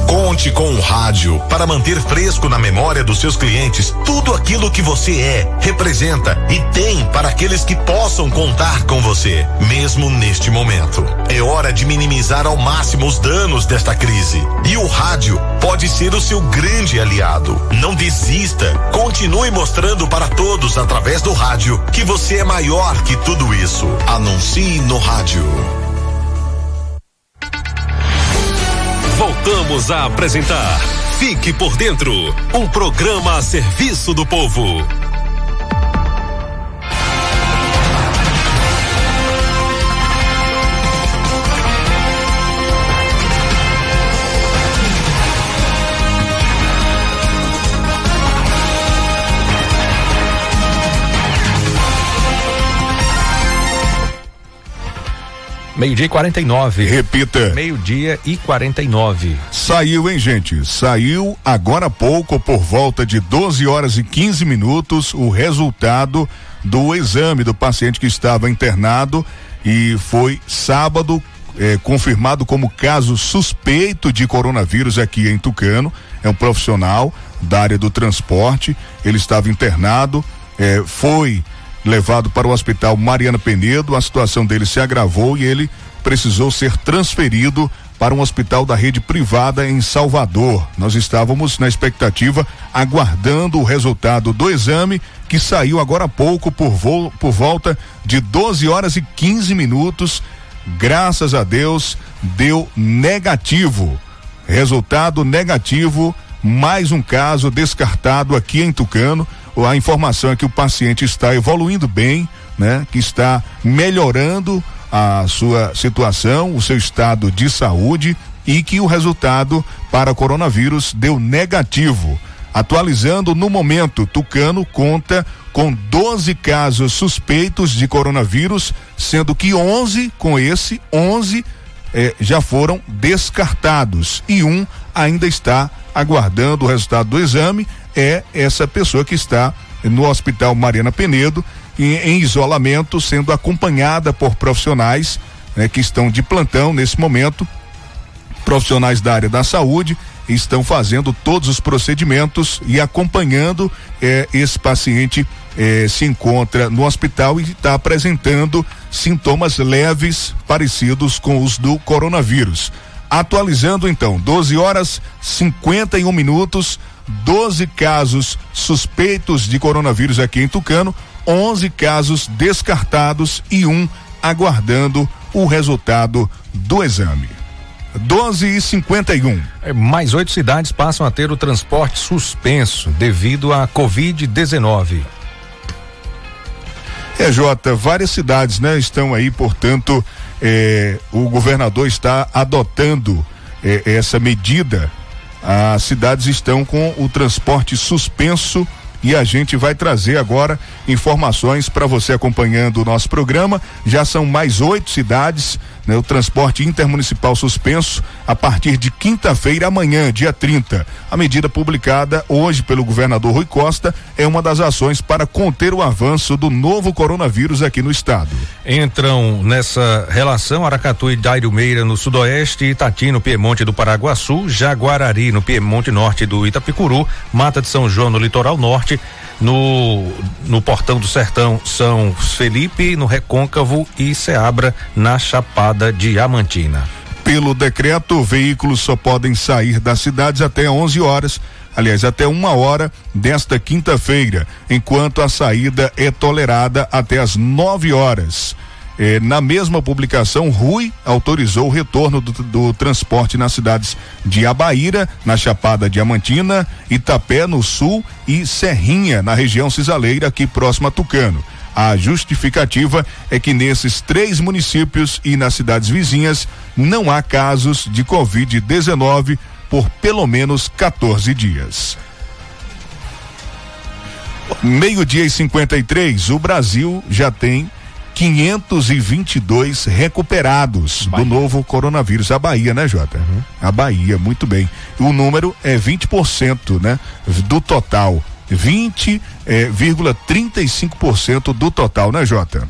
Conte com o rádio para manter fresco na memória dos seus clientes tudo aquilo que você é, representa e tem para aqueles que possam contar com você, mesmo neste momento. É hora de minimizar ao máximo os danos desta crise. E o rádio pode ser o seu grande aliado. Não desista. Continue mostrando para todos através do rádio que você é maior que tudo isso. Anuncie no rádio. Voltamos a apresentar Fique por Dentro um programa a serviço do povo. Meio-dia e 49. Repita. Meio-dia e 49. Saiu, hein, gente? Saiu agora há pouco, por volta de 12 horas e 15 minutos, o resultado do exame do paciente que estava internado e foi sábado eh, confirmado como caso suspeito de coronavírus aqui em Tucano. É um profissional da área do transporte. Ele estava internado, eh, foi levado para o hospital Mariana Penedo. A situação dele se agravou e ele precisou ser transferido para um hospital da rede privada em Salvador. Nós estávamos na expectativa, aguardando o resultado do exame, que saiu agora há pouco por, vo por volta de 12 horas e 15 minutos. Graças a Deus, deu negativo. Resultado negativo, mais um caso descartado aqui em Tucano a informação é que o paciente está evoluindo bem, né? Que está melhorando a sua situação, o seu estado de saúde e que o resultado para coronavírus deu negativo. Atualizando no momento, Tucano conta com 12 casos suspeitos de coronavírus, sendo que 11 com esse, 11 eh, já foram descartados e um ainda está aguardando o resultado do exame. É essa pessoa que está no Hospital Mariana Penedo em, em isolamento, sendo acompanhada por profissionais né, que estão de plantão nesse momento, profissionais da área da saúde estão fazendo todos os procedimentos e acompanhando eh, esse paciente eh, se encontra no hospital e está apresentando sintomas leves parecidos com os do coronavírus. Atualizando então, 12 horas 51 minutos, 12 casos suspeitos de coronavírus aqui em Tucano, 11 casos descartados e um aguardando o resultado do exame. 12 e 51. É, mais oito cidades passam a ter o transporte suspenso devido à Covid-19. É, Jota, várias cidades, né, estão aí, portanto, eh, o governador está adotando eh, essa medida. As cidades estão com o transporte suspenso e a gente vai trazer agora informações para você acompanhando o nosso programa. Já são mais oito cidades, né? O transporte intermunicipal suspenso a partir de quinta-feira, amanhã, dia 30. A medida publicada hoje pelo governador Rui Costa é uma das ações para conter o avanço do novo coronavírus aqui no estado. Entram nessa relação Aracatu e Dairo Meira no sudoeste, Itati no Piemonte do Paraguaçu, Jaguarari no Piemonte Norte do Itapicuru, Mata de São João no litoral norte, no, no Portão do Sertão São Felipe, no Recôncavo e Ceabra na Chapada Diamantina. Pelo decreto, veículos só podem sair das cidades até 11 horas, aliás, até uma hora desta quinta-feira, enquanto a saída é tolerada até as 9 horas. Eh, na mesma publicação, Rui autorizou o retorno do, do, transporte nas cidades de Abaíra, na Chapada Diamantina, Itapé, no sul, e Serrinha, na região cisaleira, aqui próximo a Tucano. A justificativa é que nesses três municípios e nas cidades vizinhas não há casos de Covid-19 por pelo menos 14 dias. Meio-dia e 53, o Brasil já tem 522 recuperados Bahia. do novo coronavírus. A Bahia, né, Jota? Uhum. A Bahia, muito bem. O número é 20%, né? Do total. 20,35% é, do total, né, Jota?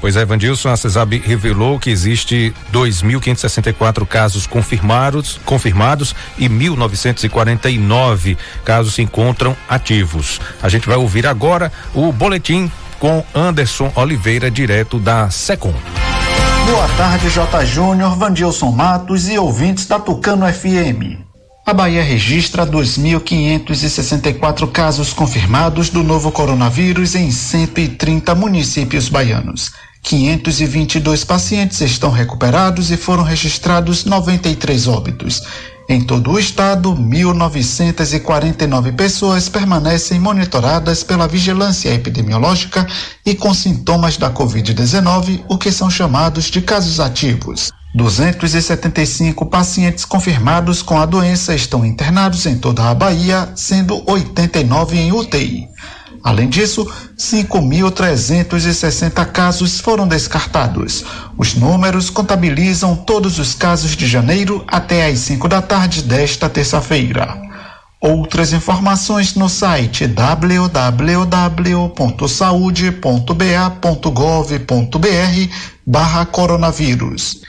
Pois é, Vandilson, a CESAB revelou que existe 2.564 casos confirmados, confirmados e 1.949 casos se encontram ativos. A gente vai ouvir agora o boletim com Anderson Oliveira, direto da Secom. Boa tarde, J. Júnior, Vandilson Matos e ouvintes da Tucano FM. A Bahia registra 2.564 casos confirmados do novo coronavírus em 130 municípios baianos. 522 pacientes estão recuperados e foram registrados 93 óbitos. Em todo o estado, 1.949 pessoas permanecem monitoradas pela vigilância epidemiológica e com sintomas da Covid-19, o que são chamados de casos ativos. 275 pacientes confirmados com a doença estão internados em toda a Bahia, sendo 89 em UTI. Além disso, 5.360 casos foram descartados. Os números contabilizam todos os casos de janeiro até às 5 da tarde desta terça-feira. Outras informações no site www.saude.ba.gov.br barra coronavírus.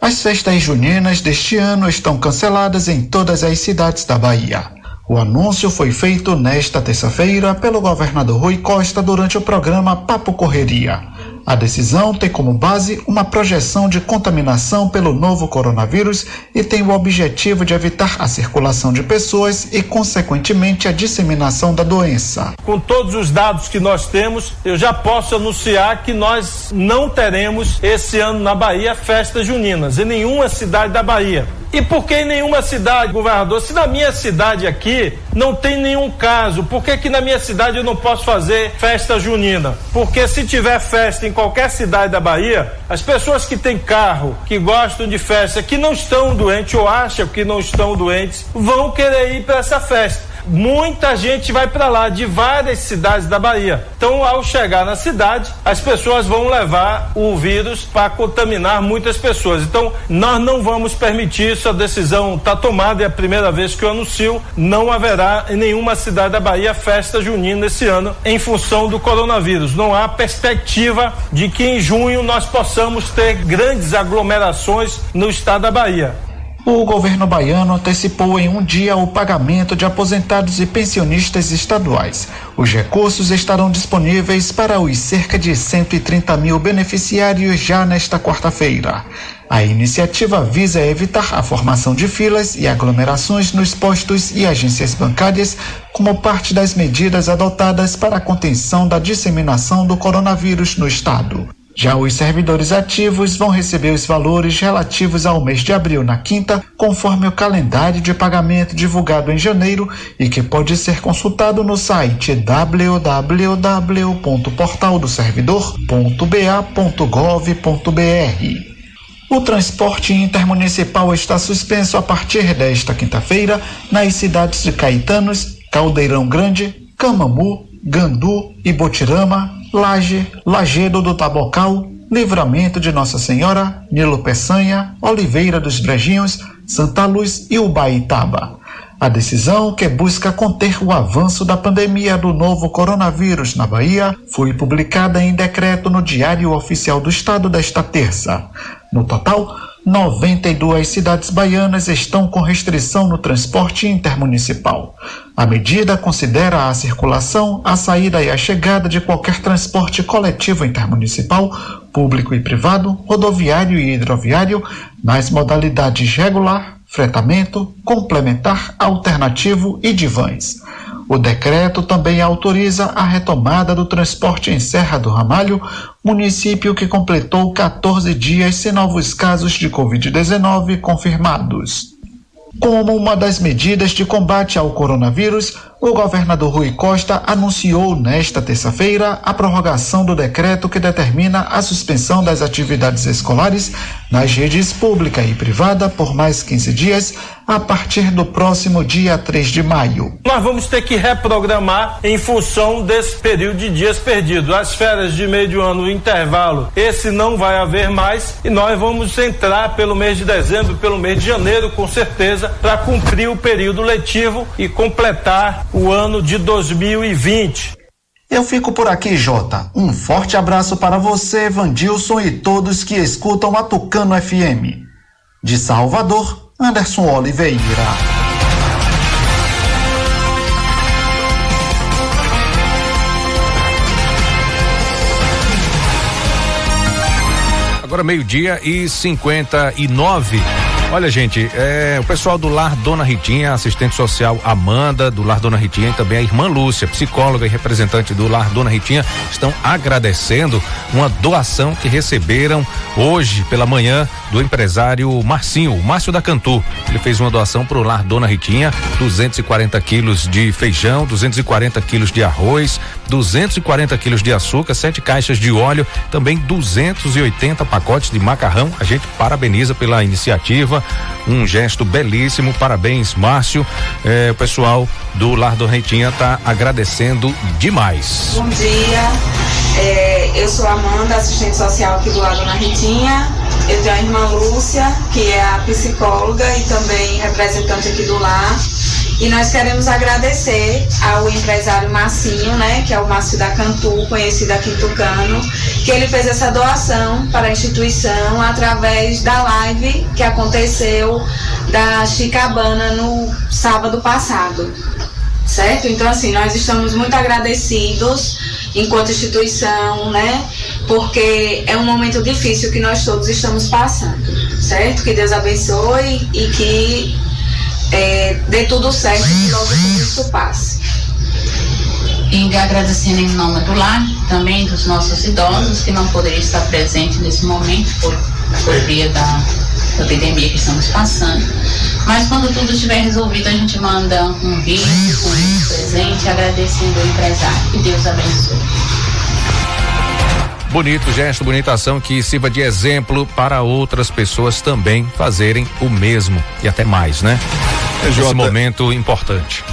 As festas juninas deste ano estão canceladas em todas as cidades da Bahia. O anúncio foi feito nesta terça-feira pelo governador Rui Costa durante o programa Papo Correria. A decisão tem como base uma projeção de contaminação pelo novo coronavírus e tem o objetivo de evitar a circulação de pessoas e, consequentemente, a disseminação da doença. Com todos os dados que nós temos, eu já posso anunciar que nós não teremos esse ano na Bahia festas juninas em nenhuma cidade da Bahia. E por que em nenhuma cidade, governador? Se na minha cidade aqui não tem nenhum caso, por que que na minha cidade eu não posso fazer festa junina? Porque se tiver festa em qualquer cidade da Bahia, as pessoas que têm carro, que gostam de festa, que não estão doentes ou acham que não estão doentes, vão querer ir para essa festa. Muita gente vai para lá de várias cidades da Bahia. Então, ao chegar na cidade, as pessoas vão levar o vírus para contaminar muitas pessoas. Então, nós não vamos permitir isso. A decisão está tomada e é a primeira vez que eu anuncio. Não haverá em nenhuma cidade da Bahia festa junina esse ano em função do coronavírus. Não há perspectiva de que em junho nós possamos ter grandes aglomerações no estado da Bahia. O governo baiano antecipou em um dia o pagamento de aposentados e pensionistas estaduais. Os recursos estarão disponíveis para os cerca de 130 mil beneficiários já nesta quarta-feira. A iniciativa visa evitar a formação de filas e aglomerações nos postos e agências bancárias, como parte das medidas adotadas para a contenção da disseminação do coronavírus no estado. Já os servidores ativos vão receber os valores relativos ao mês de abril na quinta, conforme o calendário de pagamento divulgado em janeiro e que pode ser consultado no site www.portaldoservidor.ba.gov.br. O transporte intermunicipal está suspenso a partir desta quinta-feira nas cidades de Caetanos, Caldeirão Grande, Camamu, Gandu, Ibotirama, Laje, Lagedo do Tabocal, Livramento de Nossa Senhora, Nilo Peçanha, Oliveira dos Brejinhos, Santa Luz e Ubaitaba. A decisão, que busca conter o avanço da pandemia do novo coronavírus na Bahia, foi publicada em decreto no Diário Oficial do Estado desta terça. No total, 92 cidades baianas estão com restrição no transporte intermunicipal. A medida considera a circulação, a saída e a chegada de qualquer transporte coletivo intermunicipal, público e privado, rodoviário e hidroviário, nas modalidades regular, fretamento, complementar, alternativo e de vans. O decreto também autoriza a retomada do transporte em Serra do Ramalho, município que completou 14 dias sem novos casos de Covid-19 confirmados. Como uma das medidas de combate ao coronavírus, o governador Rui Costa anunciou nesta terça-feira a prorrogação do decreto que determina a suspensão das atividades escolares nas redes pública e privada por mais 15 dias a partir do próximo dia 3 de maio. Nós vamos ter que reprogramar em função desse período de dias perdidos. As férias de meio de ano, o intervalo, esse não vai haver mais e nós vamos entrar pelo mês de dezembro, pelo mês de janeiro, com certeza, para cumprir o período letivo e completar o ano de 2020. Eu fico por aqui, Jota. Um forte abraço para você, Vandilson e todos que escutam a Tucano FM. De Salvador, Anderson Oliveira. Agora meio-dia e 59. Olha, gente, é, o pessoal do Lar Dona Ritinha, assistente social Amanda, do Lar Dona Ritinha, e também a irmã Lúcia, psicóloga e representante do Lar Dona Ritinha, estão agradecendo uma doação que receberam hoje pela manhã do empresário Marcinho, Márcio da Cantu. Ele fez uma doação para o Lar Dona Ritinha, 240 quilos de feijão, 240 quilos de arroz, 240 quilos de açúcar, sete caixas de óleo, também 280 pacotes de macarrão. A gente parabeniza pela iniciativa, um gesto belíssimo. Parabéns, Márcio. É, o pessoal do Lar do Reitinha tá agradecendo demais. Bom dia. É, eu sou Amanda, assistente social aqui do Lar Dona Ritinha. Eu tenho a irmã Lúcia, que é a psicóloga e também representante aqui do lar. E nós queremos agradecer ao empresário Massinho, né, que é o Márcio da Cantu, conhecido aqui em Tucano, que ele fez essa doação para a instituição através da live que aconteceu da Chicabana no sábado passado. Certo? Então, assim, nós estamos muito agradecidos enquanto instituição, né? Porque é um momento difícil que nós todos estamos passando, certo? Que Deus abençoe e que é, dê tudo certo e que logo tudo isso passe. E agradecendo em nome do lar, também dos nossos idosos que não poderiam estar presentes nesse momento por, por via da, da epidemia que estamos passando. Mas quando tudo estiver resolvido, a gente manda um vídeo com um presente agradecendo o empresário. Que Deus abençoe. Bonito gesto, bonita ação que sirva de exemplo para outras pessoas também fazerem o mesmo e até mais, né? É, Esse Jota, momento importante.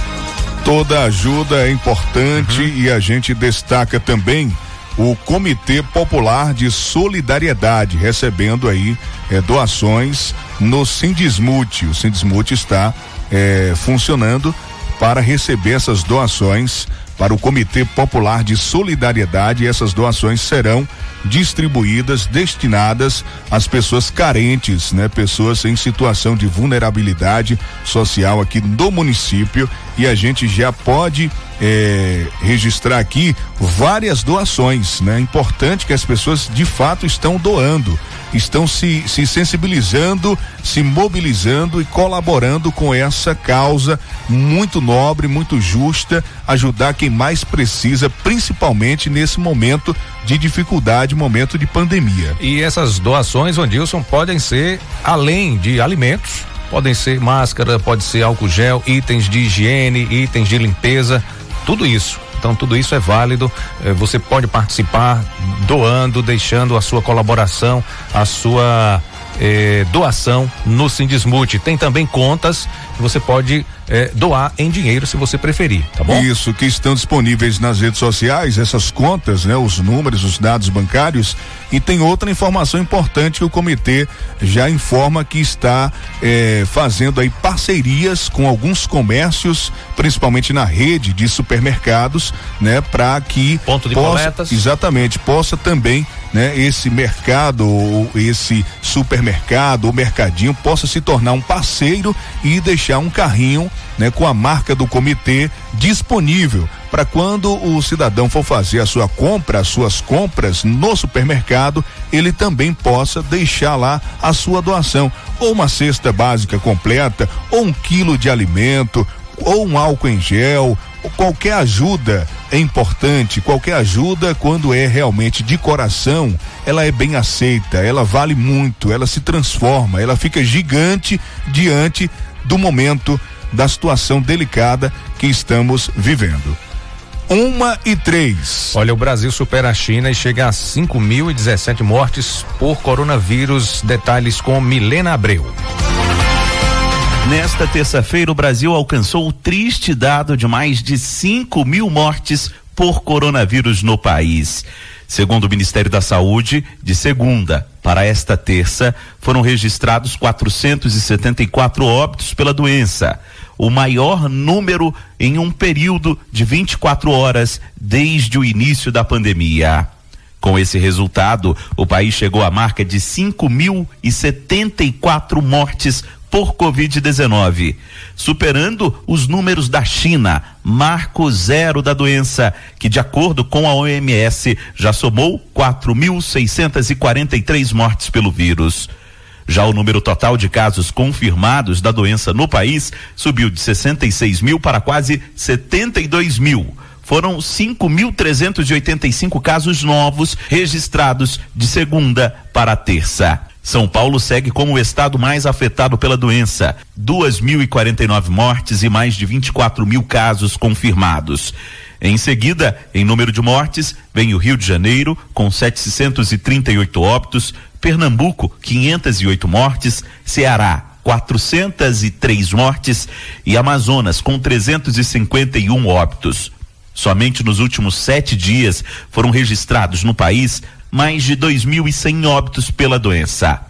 Toda ajuda é importante uhum. e a gente destaca também o Comitê Popular de Solidariedade, recebendo aí eh, doações no Sindismute. O Sindismute está eh, funcionando para receber essas doações para o Comitê Popular de Solidariedade. Essas doações serão distribuídas, destinadas às pessoas carentes, né? Pessoas em situação de vulnerabilidade social aqui do município e a gente já pode é, registrar aqui várias doações, né? Importante que as pessoas de fato estão doando, estão se, se sensibilizando, se mobilizando e colaborando com essa causa muito nobre, muito justa, ajudar quem mais precisa, principalmente nesse momento de dificuldade, momento de pandemia. E essas doações, Vandilson, podem ser além de alimentos, podem ser máscara, pode ser álcool gel, itens de higiene, itens de limpeza, tudo isso. Então tudo isso é válido. Eh, você pode participar doando, deixando a sua colaboração, a sua eh, doação no Sindismute. Tem também contas que você pode é, doar em dinheiro se você preferir, tá bom? Isso, que estão disponíveis nas redes sociais, essas contas, né? Os números, os dados bancários. E tem outra informação importante que o comitê já informa que está é, fazendo aí parcerias com alguns comércios, principalmente na rede de supermercados, né? Para que ponto de possa, coletas. exatamente possa também né, esse mercado, esse supermercado ou mercadinho possa se tornar um parceiro e deixar um carrinho né, com a marca do comitê disponível para quando o cidadão for fazer a sua compra, as suas compras no supermercado, ele também possa deixar lá a sua doação, ou uma cesta básica completa, ou um quilo de alimento, ou um álcool em gel, qualquer ajuda é importante, qualquer ajuda, quando é realmente de coração, ela é bem aceita, ela vale muito, ela se transforma, ela fica gigante diante do momento da situação delicada que estamos vivendo. Uma e três. Olha, o Brasil supera a China e chega a 5.017 mortes por coronavírus. Detalhes com Milena Abreu. Nesta terça-feira, o Brasil alcançou o triste dado de mais de 5 mil mortes por coronavírus no país. Segundo o Ministério da Saúde, de segunda para esta terça, foram registrados 474 óbitos pela doença, o maior número em um período de 24 horas desde o início da pandemia. Com esse resultado, o país chegou à marca de 5.074 mortes por Covid-19, superando os números da China, marco zero da doença, que, de acordo com a OMS, já somou 4.643 mortes pelo vírus. Já o número total de casos confirmados da doença no país subiu de 66 mil para quase 72 mil foram 5.385 casos novos registrados de segunda para terça. São Paulo segue como o estado mais afetado pela doença. 2.049 mortes e mais de 24 mil casos confirmados. Em seguida, em número de mortes, vem o Rio de Janeiro, com 738 óbitos, Pernambuco, 508 mortes, Ceará, 403 mortes e Amazonas, com 351 óbitos. Somente nos últimos sete dias foram registrados no país mais de 2.100 óbitos pela doença.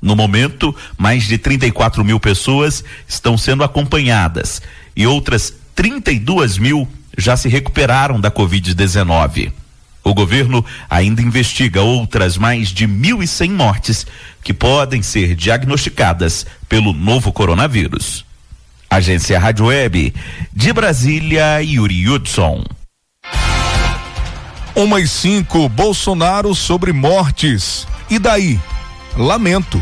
No momento, mais de 34 mil pessoas estão sendo acompanhadas e outras 32 mil já se recuperaram da Covid-19. O governo ainda investiga outras mais de 1.100 mortes que podem ser diagnosticadas pelo novo coronavírus. Agência Rádio Web de Brasília, Yuri Hudson. Uma e cinco, Bolsonaro sobre mortes. E daí? Lamento.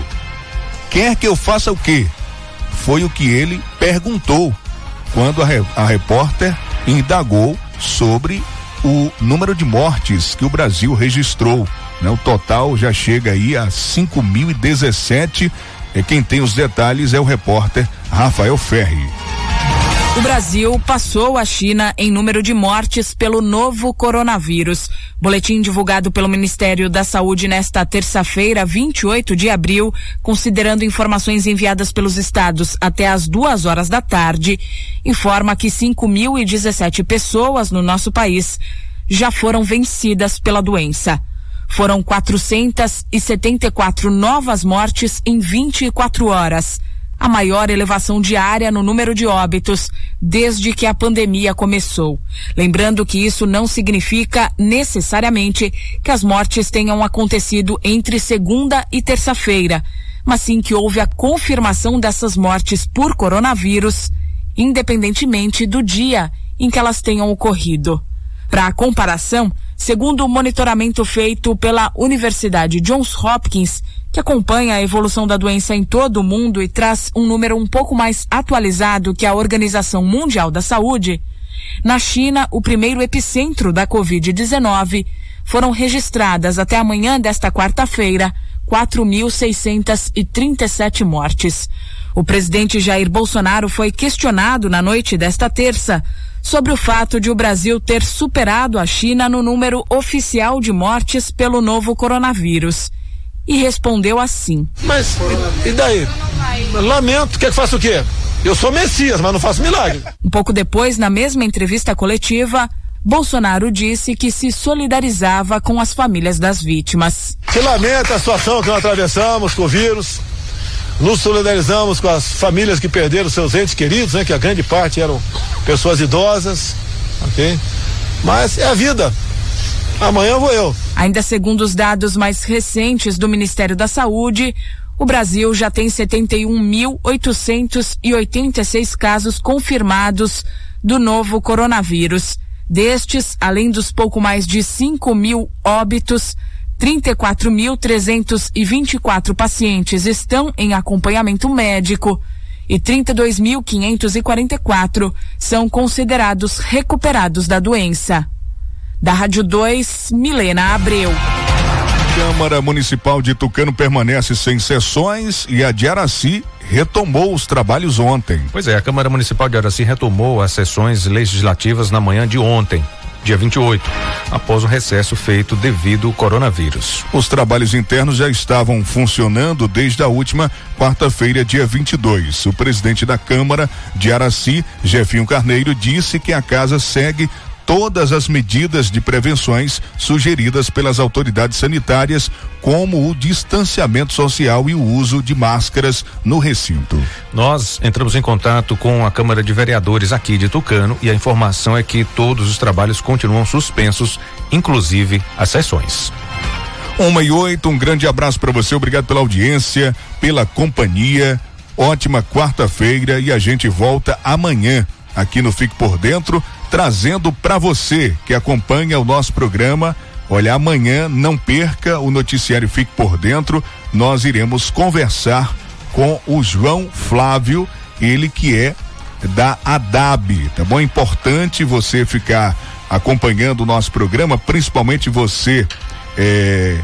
Quer que eu faça o quê? Foi o que ele perguntou quando a, a repórter indagou sobre o número de mortes que o Brasil registrou. Né? O total já chega aí a 5.017. E quem tem os detalhes é o repórter Rafael Ferri. O Brasil passou a China em número de mortes pelo novo coronavírus. Boletim divulgado pelo Ministério da Saúde nesta terça-feira, 28 de abril, considerando informações enviadas pelos estados até as duas horas da tarde, informa que 5.017 pessoas no nosso país já foram vencidas pela doença. Foram 474 novas mortes em 24 horas a maior elevação diária no número de óbitos desde que a pandemia começou. Lembrando que isso não significa necessariamente que as mortes tenham acontecido entre segunda e terça-feira, mas sim que houve a confirmação dessas mortes por coronavírus, independentemente do dia em que elas tenham ocorrido. Para comparação, segundo o monitoramento feito pela Universidade Johns Hopkins, que acompanha a evolução da doença em todo o mundo e traz um número um pouco mais atualizado que a Organização Mundial da Saúde, na China, o primeiro epicentro da Covid-19, foram registradas até amanhã desta quarta-feira 4.637 mortes. O presidente Jair Bolsonaro foi questionado na noite desta terça sobre o fato de o Brasil ter superado a China no número oficial de mortes pelo novo coronavírus e respondeu assim: Mas e daí? Lamento, quer que faça o quê? Eu sou Messias, mas não faço milagre. Um pouco depois, na mesma entrevista coletiva, Bolsonaro disse que se solidarizava com as famílias das vítimas. Se lamenta a situação que nós atravessamos com o vírus. Nos solidarizamos com as famílias que perderam seus entes queridos, né? Que a grande parte eram pessoas idosas, ok? Mas é a vida. Amanhã vou eu. Ainda segundo os dados mais recentes do Ministério da Saúde, o Brasil já tem 71.886 casos confirmados do novo coronavírus. Destes, além dos pouco mais de 5 mil óbitos, 34.324 pacientes estão em acompanhamento médico e 32.544 são considerados recuperados da doença. Da Rádio 2, Milena Abreu. Câmara Municipal de Tucano permanece sem sessões e a de Araci retomou os trabalhos ontem. Pois é, a Câmara Municipal de Araci retomou as sessões legislativas na manhã de ontem dia 28, após o recesso feito devido ao coronavírus. Os trabalhos internos já estavam funcionando desde a última quarta-feira, dia 22. O presidente da Câmara de Araci, Jefinho Carneiro, disse que a casa segue todas as medidas de prevenções sugeridas pelas autoridades sanitárias, como o distanciamento social e o uso de máscaras no recinto. Nós entramos em contato com a Câmara de Vereadores aqui de Tucano e a informação é que todos os trabalhos continuam suspensos, inclusive as sessões. Uma e oito, um grande abraço para você, obrigado pela audiência, pela companhia. Ótima quarta-feira e a gente volta amanhã aqui no Fique por Dentro trazendo para você que acompanha o nosso programa. Olha, amanhã não perca o noticiário Fique por Dentro. Nós iremos conversar com o João Flávio, ele que é da ADAB, tá bom? Importante você ficar acompanhando o nosso programa, principalmente você é,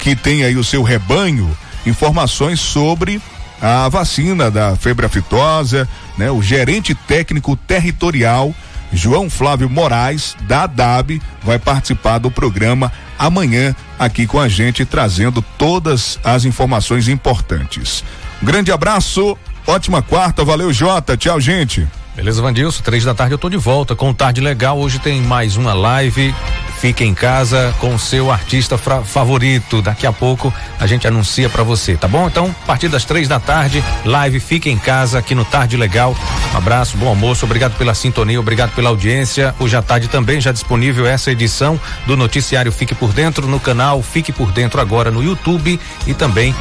que tem aí o seu rebanho, informações sobre a vacina da febre aftosa, né? O gerente técnico territorial João Flávio Moraes, da ADAB, vai participar do programa amanhã aqui com a gente, trazendo todas as informações importantes. Um grande abraço, ótima quarta, valeu Jota, tchau gente. Beleza, Vandilson, três da tarde eu tô de volta com Tarde Legal. Hoje tem mais uma live Fique em casa com seu artista favorito. Daqui a pouco a gente anuncia para você, tá bom? Então, a partir das três da tarde, live Fique em casa aqui no Tarde Legal. Um abraço, bom almoço, obrigado pela sintonia, obrigado pela audiência. Hoje à tarde também já disponível essa edição do noticiário Fique por Dentro no canal Fique por Dentro agora no YouTube e também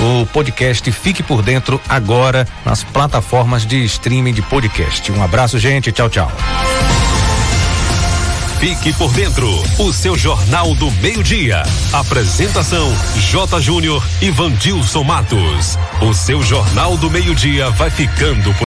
o podcast Fique por Dentro agora nas plataformas de streaming de podcast. Um abraço, gente. Tchau, tchau. Fique por dentro, o seu Jornal do Meio-Dia. Apresentação: J. Júnior e Vandilson Matos. O seu Jornal do Meio-Dia vai ficando por